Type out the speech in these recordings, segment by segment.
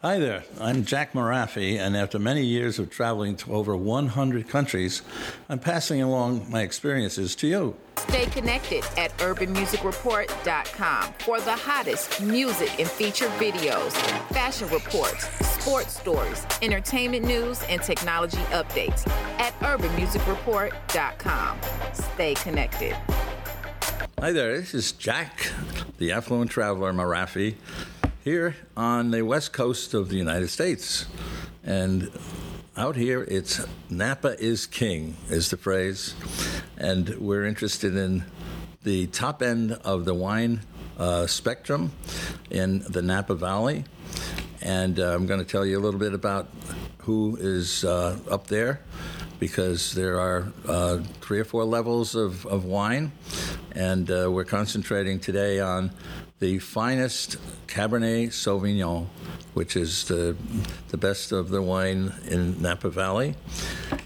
Hi there, I'm Jack Marafi, and after many years of traveling to over 100 countries, I'm passing along my experiences to you. Stay connected at urbanmusicreport.com for the hottest music and feature videos, fashion reports, sports stories, entertainment news, and technology updates at urbanmusicreport.com. Stay connected. Hi there, this is Jack, the affluent traveler Marafi, here on the west coast of the United States. And out here, it's Napa is king, is the phrase. And we're interested in the top end of the wine uh, spectrum in the Napa Valley. And uh, I'm going to tell you a little bit about who is uh, up there because there are uh, three or four levels of, of wine. And uh, we're concentrating today on the finest Cabernet Sauvignon, which is the, the best of the wine in Napa Valley.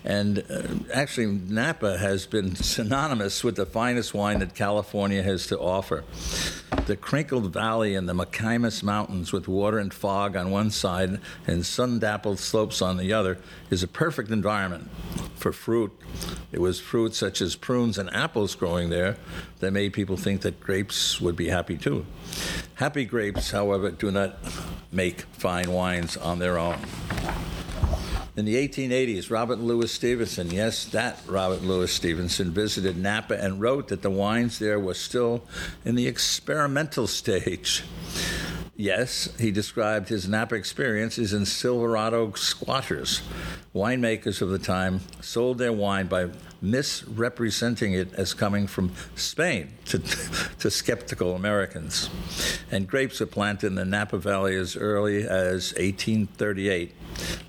And uh, actually, Napa has been synonymous with the finest wine that California has to offer. The crinkled valley and the Mayacamas Mountains, with water and fog on one side and sun dappled slopes on the other, is a perfect environment for fruit. It was fruit such as prunes and apples growing there that made people think that grapes would be happy too. Happy grapes, however, do not make fine wines on their own. In the 1880s, Robert Louis Stevenson, yes, that Robert Louis Stevenson, visited Napa and wrote that the wines there were still in the experimental stage. Yes, he described his Napa experiences in Silverado squatters. Winemakers of the time sold their wine by misrepresenting it as coming from Spain to, to skeptical Americans. And grapes were planted in the Napa Valley as early as 1838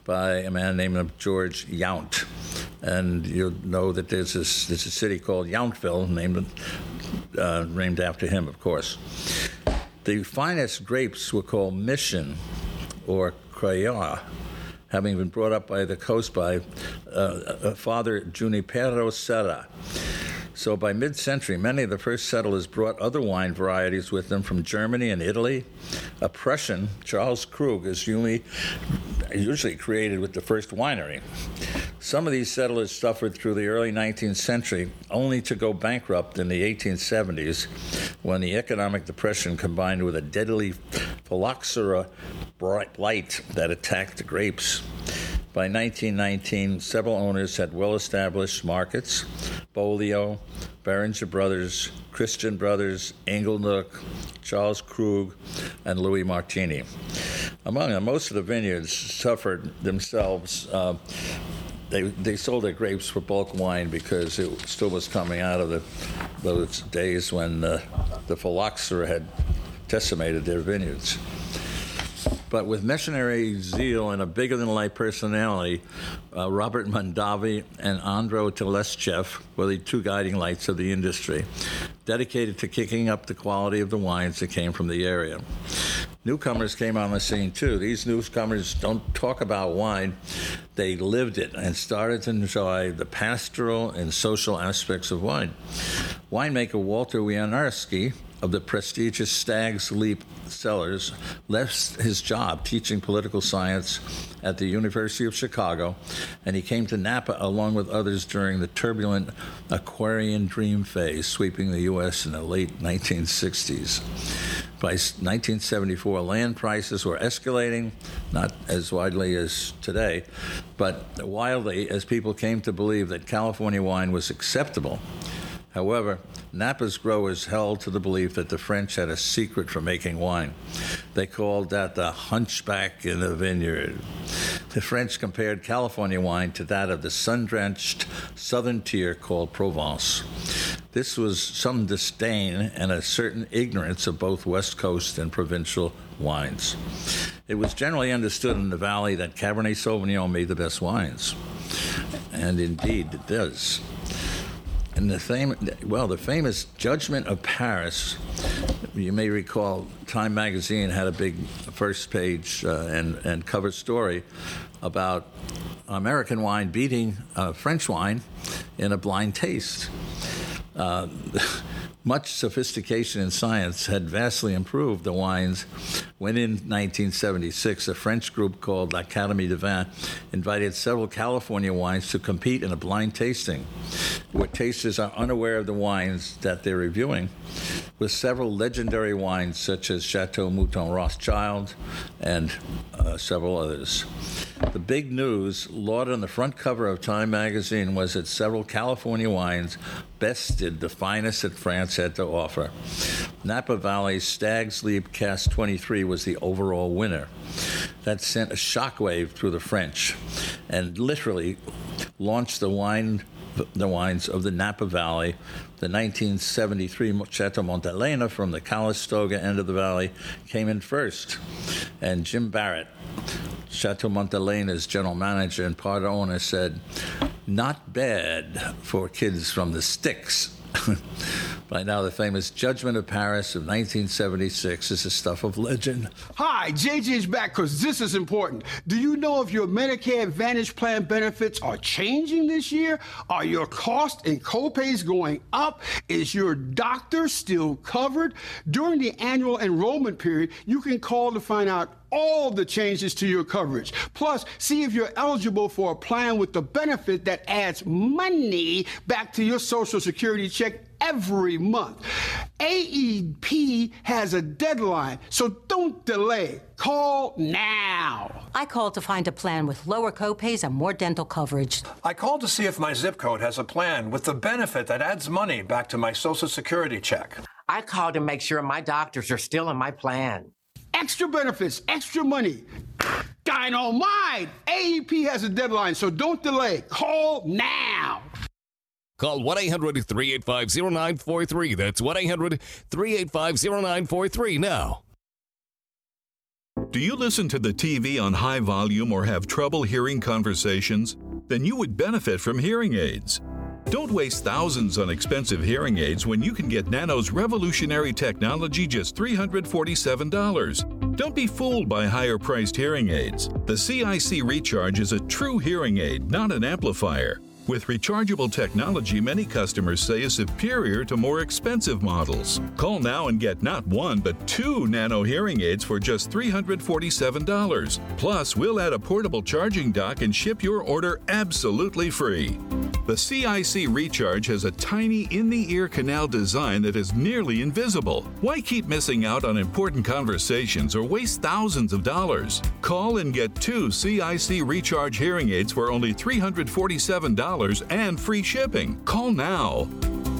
by a man named George Yount. And you'll know that there's, this, there's a city called Yountville named, uh, named after him, of course. The finest grapes were called Mission or Criolla, having been brought up by the coast by uh, Father Junipero Serra. So by mid century, many of the first settlers brought other wine varieties with them from Germany and Italy. A Prussian, Charles Krug, is usually created with the first winery. Some of these settlers suffered through the early 19th century, only to go bankrupt in the 1870s when the economic depression combined with a deadly phylloxera blight that attacked the grapes. By 1919, several owners had well established markets Beaulieu, Beringer Brothers, Christian Brothers, Inglenook, Charles Krug, and Louis Martini. Among them, most of the vineyards suffered themselves. Uh, they, they sold their grapes for bulk wine because it still was coming out of the, those days when uh, the phylloxera had decimated their vineyards. But with missionary zeal and a bigger than life personality, uh, Robert Mondavi and André Tchelistcheff were the two guiding lights of the industry, dedicated to kicking up the quality of the wines that came from the area. Newcomers came on the scene too. These newcomers don't talk about wine, they lived it and started to enjoy the pastoral and social aspects of wine. Winemaker Walter Winiarski of the prestigious Stag's Leap Cellars left his job teaching political science at the University of Chicago, and he came to Napa along with others during the turbulent Aquarian dream phase sweeping the U.S. in the late 1960s. By 1974, land prices were escalating, not as widely as today, but wildly as people came to believe that California wine was acceptable. However, Napa's growers held to the belief that the French had a secret for making wine. They called that the hunchback in the vineyard. The French compared California wine to that of the sun drenched southern tier called Provence. This was some disdain and a certain ignorance of both West Coast and provincial wines. It was generally understood in the valley that Cabernet Sauvignon made the best wines. And indeed, it does. And the fame, well, the famous Judgment of Paris, you may recall, Time magazine had a big first page uh, and, and cover story about American wine beating uh, French wine in a blind taste. Uh, Much sophistication in science had vastly improved the wines when in 1976 a French group called l'Académie du Vin invited several California wines to compete in a blind tasting where tasters are unaware of the wines that they're reviewing with several legendary wines such as Chateau Mouton Rothschild and uh, several others. The big news, lauded on the front cover of Time magazine, was that several California wines bested the finest that France had to offer. Napa Valley's Stag's Leap Cask 23 was the overall winner. That sent a shockwave through the French and literally launched the wine the wines of the Napa Valley. The 1973 Chateau Montelena from the Calistoga end of the valley came in first. And Jim Barrett, Chateau Montelena's general manager and part owner, said, Not bad for kids from the sticks. By now, the famous Judgment of Paris of 1976 is the stuff of legend. Hi, JJ is back because this is important. Do you know if your Medicare Advantage plan benefits are changing this year? Are your costs and copays going up? Is your doctor still covered? During the annual enrollment period, you can call to find out all the changes to your coverage. Plus, see if you're eligible for a plan with the benefit that adds money back to your Social Security check every month. AEP has a deadline, so don't delay. Call now. I called to find a plan with lower copays and more dental coverage. I called to see if my zip code has a plan with the benefit that adds money back to my Social Security check. I called to make sure my doctors are still in my plan. Extra benefits, extra money. Dino, Dynamite! AEP has a deadline, so don't delay. Call now. Call 1 800 385 0943. That's 1 800 385 0943 now. Do you listen to the TV on high volume or have trouble hearing conversations? Then you would benefit from hearing aids. Don't waste thousands on expensive hearing aids when you can get Nano's revolutionary technology just $347. Don't be fooled by higher priced hearing aids. The CIC Recharge is a true hearing aid, not an amplifier. With rechargeable technology, many customers say is superior to more expensive models. Call now and get not one, but two Nano hearing aids for just $347. Plus, we'll add a portable charging dock and ship your order absolutely free. The CIC Recharge has a tiny in the ear canal design that is nearly invisible. Why keep missing out on important conversations or waste thousands of dollars? Call and get two CIC Recharge hearing aids for only $347 and free shipping. Call now.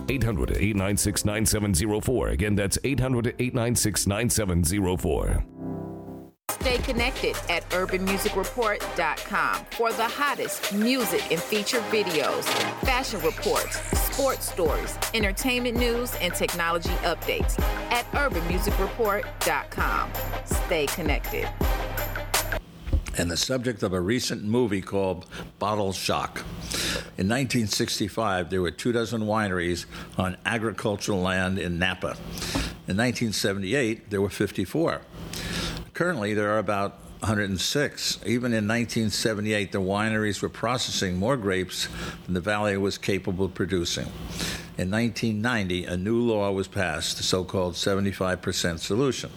800 896 9704. Again, that's 800 896 9704. Stay connected at urbanmusicreport.com for the hottest music and feature videos, fashion reports, sports stories, entertainment news, and technology updates at urbanmusicreport.com. Stay connected and the subject of a recent movie called Bottle Shock. In 1965, there were two dozen wineries on agricultural land in Napa. In 1978, there were 54. Currently, there are about 106. Even in 1978, the wineries were processing more grapes than the valley was capable of producing. In 1990, a new law was passed, the so called 75% solution,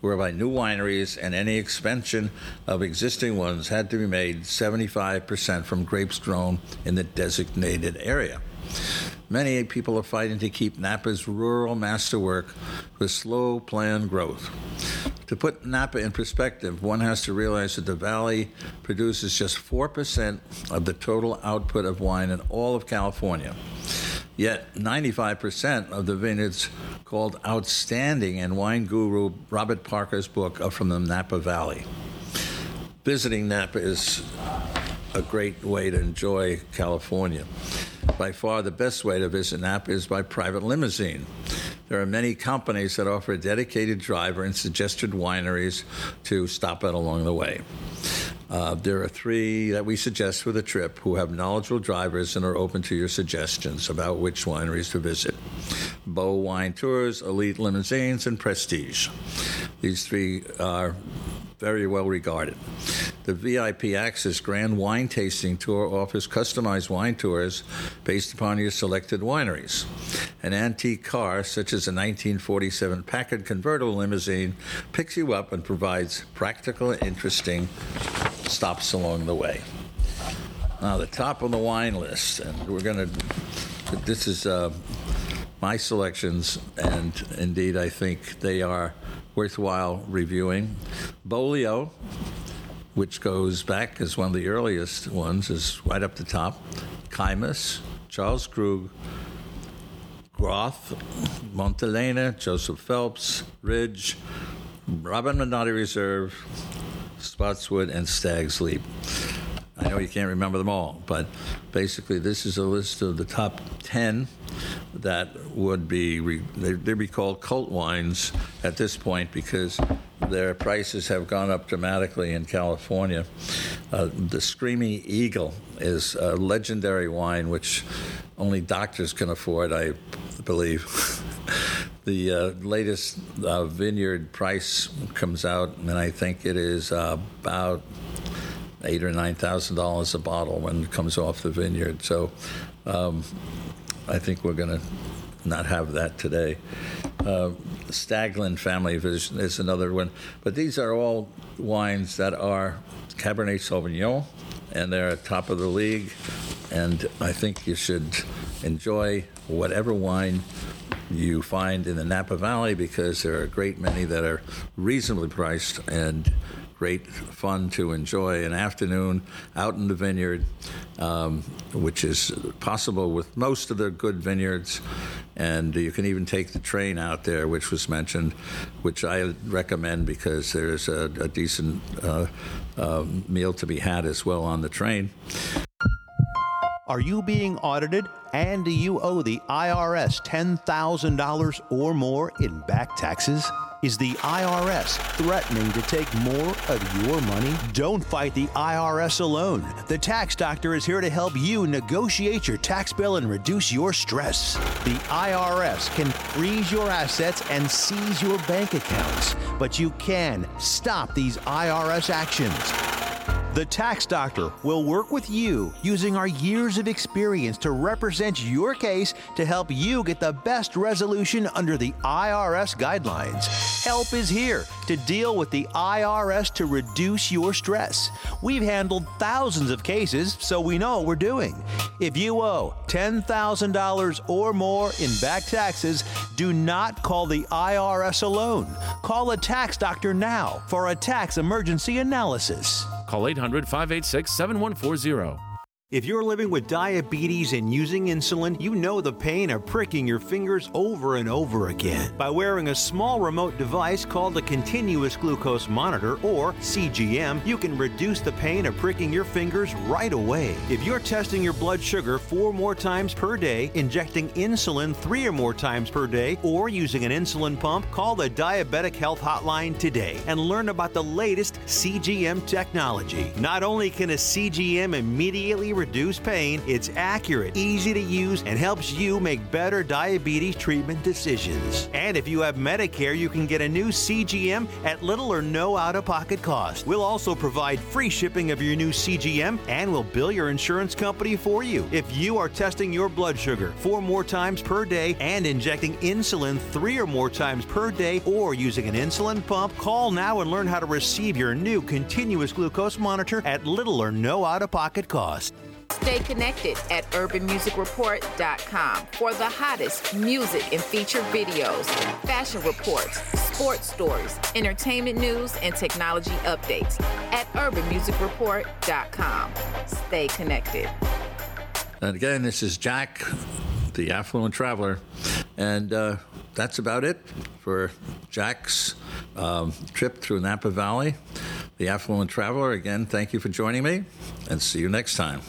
whereby new wineries and any expansion of existing ones had to be made 75% from grapes grown in the designated area. Many people are fighting to keep Napa's rural masterwork with slow planned growth. To put Napa in perspective, one has to realize that the valley produces just 4% of the total output of wine in all of California. Yet 95% of the vineyards called outstanding in wine guru Robert Parker's book are from the Napa Valley. Visiting Napa is a great way to enjoy California. By far, the best way to visit Napa is by private limousine. There are many companies that offer a dedicated driver and suggested wineries to stop at along the way. Uh, there are three that we suggest for the trip who have knowledgeable drivers and are open to your suggestions about which wineries to visit Beau Wine Tours, Elite Limousines, and Prestige. These three are very well regarded. The VIP Access Grand Wine Tasting Tour offers customized wine tours based upon your selected wineries. An antique car, such as a 1947 Packard convertible limousine, picks you up and provides practical and interesting stops along the way. Now, the top of the wine list, and we're going to, this is uh, my selections, and indeed, I think they are worthwhile reviewing. Beaulieu, which goes back as one of the earliest ones, is right up the top. Caymus, Charles Krug, Groth, Montelena, Joseph Phelps, Ridge, Robin Mondavi Reserve, Spotswood, and Stag's Leap. I know you can't remember them all, but basically, this is a list of the top 10 that would be, re- they'd be called cult wines at this point because their prices have gone up dramatically in California. Uh, the Screaming Eagle is a legendary wine which only doctors can afford, I believe. the uh, latest uh, vineyard price comes out, and I think it is uh, about eight or nine thousand dollars a bottle when it comes off the vineyard. So um, I think we're going to not have that today. Uh, Staglin family is, is another one, but these are all wines that are Cabernet Sauvignon, and they're at top of the league. And I think you should enjoy whatever wine you find in the Napa Valley because there are a great many that are reasonably priced and great fun to enjoy an afternoon out in the vineyard, um, which is possible with most of the good vineyards. And you can even take the train out there, which was mentioned, which I recommend because there's a, a decent uh, uh, meal to be had as well on the train. Are you being audited and do you owe the IRS $10,000 or more in back taxes? Is the IRS threatening to take more of your money? Don't fight the IRS alone. The Tax Doctor is here to help you negotiate your tax bill and reduce your stress. The IRS can freeze your assets and seize your bank accounts, but you can stop these IRS actions. The Tax Doctor will work with you using our years of experience to represent your case to help you get the best resolution under the IRS guidelines. Help is here to deal with the IRS to reduce your stress. We've handled thousands of cases, so we know what we're doing. If you owe $10,000 or more in back taxes, do not call the IRS alone. Call a tax doctor now for a tax emergency analysis. Call 800 586 7140. If you're living with diabetes and using insulin, you know the pain of pricking your fingers over and over again. By wearing a small remote device called a continuous glucose monitor, or CGM, you can reduce the pain of pricking your fingers right away. If you're testing your blood sugar four more times per day, injecting insulin three or more times per day, or using an insulin pump, call the Diabetic Health Hotline today and learn about the latest CGM technology. Not only can a CGM immediately reduce pain, it's accurate, easy to use, and helps you make better diabetes treatment decisions. And if you have Medicare, you can get a new CGM at little or no out of pocket cost. We'll also provide free shipping of your new CGM and we'll bill your insurance company for you. If you are testing your blood sugar four more times per day and injecting insulin three or more times per day or using an insulin pump, call now and learn how to receive your new continuous glucose monitor at little or no out of pocket cost. Stay connected at urbanmusicreport.com for the hottest music and featured videos, fashion reports, sports stories, entertainment news, and technology updates at urbanmusicreport.com. Stay connected. And again, this is Jack, the affluent traveler. And uh, that's about it for Jack's um, trip through Napa Valley. The affluent traveler, again, thank you for joining me and see you next time.